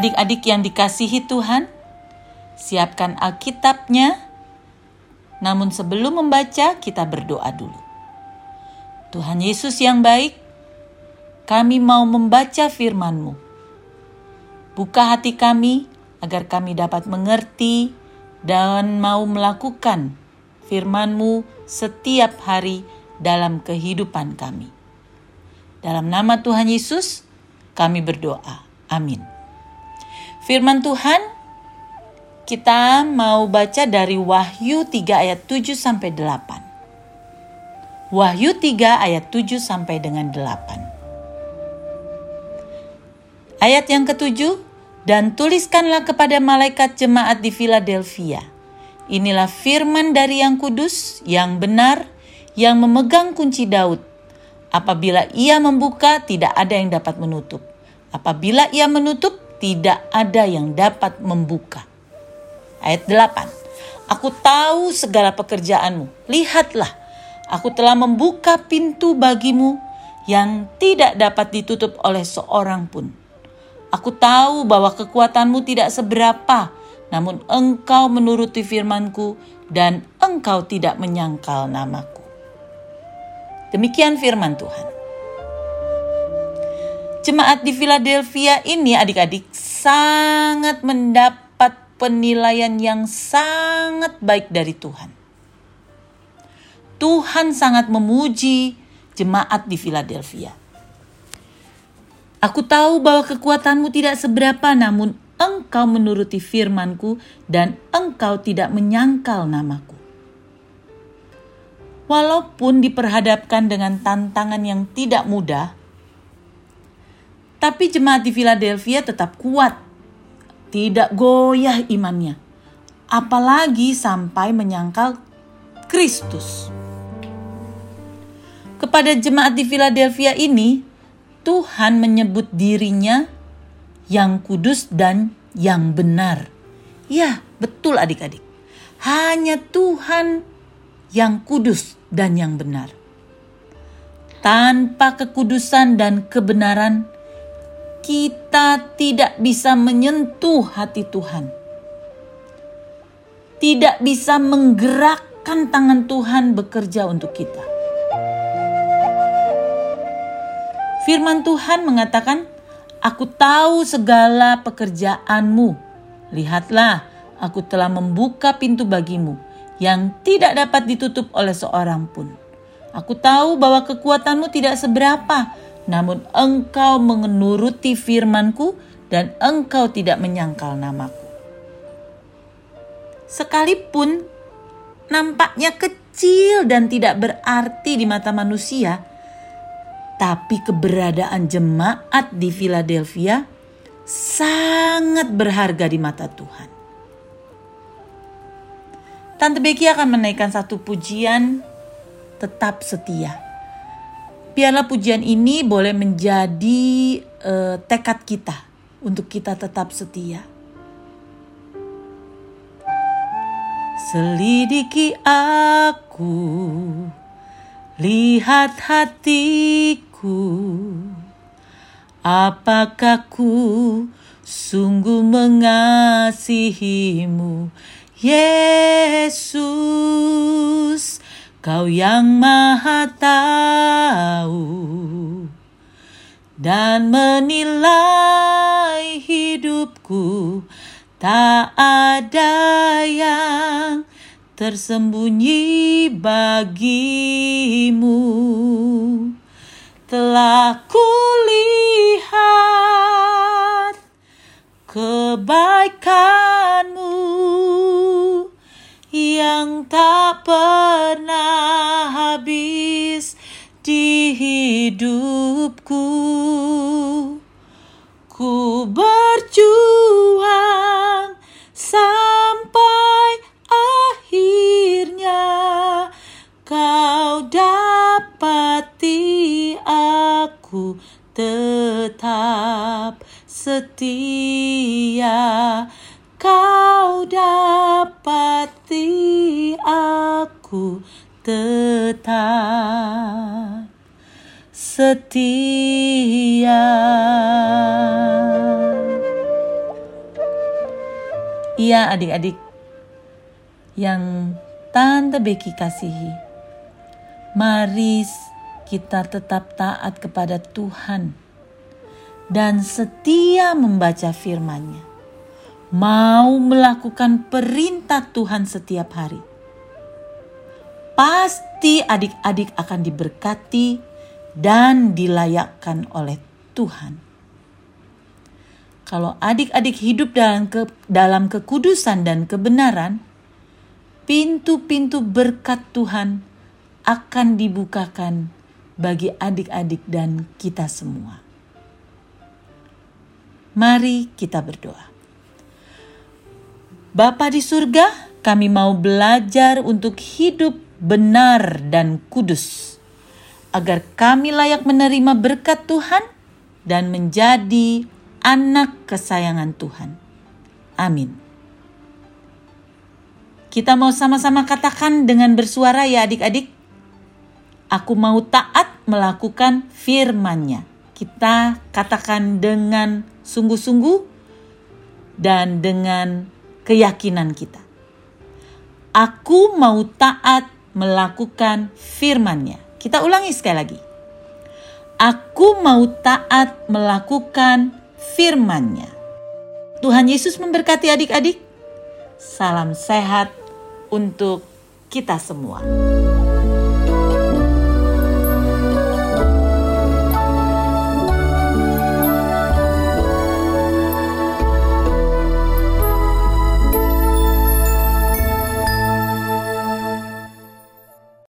Adik-adik yang dikasihi Tuhan, siapkan Alkitabnya. Namun sebelum membaca, kita berdoa dulu. Tuhan Yesus yang baik, kami mau membaca firman-Mu. Buka hati kami agar kami dapat mengerti dan mau melakukan firman-Mu setiap hari dalam kehidupan kami. Dalam nama Tuhan Yesus, kami berdoa. Amin. Firman Tuhan kita mau baca dari Wahyu 3 ayat 7 sampai 8. Wahyu 3 ayat 7 sampai dengan 8. Ayat yang ketujuh, dan tuliskanlah kepada malaikat jemaat di Philadelphia. Inilah firman dari yang kudus, yang benar, yang memegang kunci Daud. Apabila ia membuka, tidak ada yang dapat menutup. Apabila ia menutup, tidak ada yang dapat membuka. Ayat 8. Aku tahu segala pekerjaanmu. Lihatlah, aku telah membuka pintu bagimu yang tidak dapat ditutup oleh seorang pun. Aku tahu bahwa kekuatanmu tidak seberapa, namun engkau menuruti firmanku dan engkau tidak menyangkal namaku. Demikian firman Tuhan. Jemaat di Philadelphia ini adik-adik sangat mendapat penilaian yang sangat baik dari Tuhan. Tuhan sangat memuji jemaat di Philadelphia. Aku tahu bahwa kekuatanmu tidak seberapa namun engkau menuruti firmanku dan engkau tidak menyangkal namaku. Walaupun diperhadapkan dengan tantangan yang tidak mudah, tapi jemaat di Philadelphia tetap kuat, tidak goyah imannya, apalagi sampai menyangkal Kristus. Kepada jemaat di Philadelphia ini, Tuhan menyebut dirinya yang kudus dan yang benar. Ya, betul adik-adik. Hanya Tuhan yang kudus dan yang benar. Tanpa kekudusan dan kebenaran, kita tidak bisa menyentuh hati Tuhan. Tidak bisa menggerakkan tangan Tuhan bekerja untuk kita. Firman Tuhan mengatakan, "Aku tahu segala pekerjaanmu. Lihatlah, aku telah membuka pintu bagimu yang tidak dapat ditutup oleh seorang pun. Aku tahu bahwa kekuatanmu tidak seberapa, namun engkau menuruti firmanku dan engkau tidak menyangkal namaku. Sekalipun nampaknya kecil dan tidak berarti di mata manusia, tapi keberadaan jemaat di Philadelphia sangat berharga di mata Tuhan. Tante Becky akan menaikkan satu pujian tetap setia biarlah pujian ini boleh menjadi uh, tekad kita untuk kita tetap setia. Selidiki aku, lihat hatiku, apakah ku sungguh mengasihimu, Yesus Kau yang maha tahu dan menilai hidupku tak ada yang tersembunyi bagimu. Telah kulihat kebaikanmu yang tak pernah hidupku. Ku berjuang sampai akhirnya. Kau dapati aku tetap setia. Kau dapati aku tetap setia. Iya adik-adik yang Tante Becky kasihi. Mari kita tetap taat kepada Tuhan dan setia membaca firman-Nya. Mau melakukan perintah Tuhan setiap hari. Pasti adik-adik akan diberkati dan dilayakkan oleh Tuhan. Kalau adik-adik hidup dalam ke, dalam kekudusan dan kebenaran, pintu-pintu berkat Tuhan akan dibukakan bagi adik-adik dan kita semua. Mari kita berdoa. Bapa di surga, kami mau belajar untuk hidup benar dan kudus, agar kami layak menerima berkat Tuhan dan menjadi anak kesayangan Tuhan. Amin. Kita mau sama-sama katakan dengan bersuara ya adik-adik. Aku mau taat melakukan firman-Nya. Kita katakan dengan sungguh-sungguh dan dengan keyakinan kita. Aku mau taat melakukan firman-Nya. Kita ulangi sekali lagi. Aku mau taat melakukan firman-Nya. Tuhan Yesus memberkati adik-adik. Salam sehat untuk kita semua.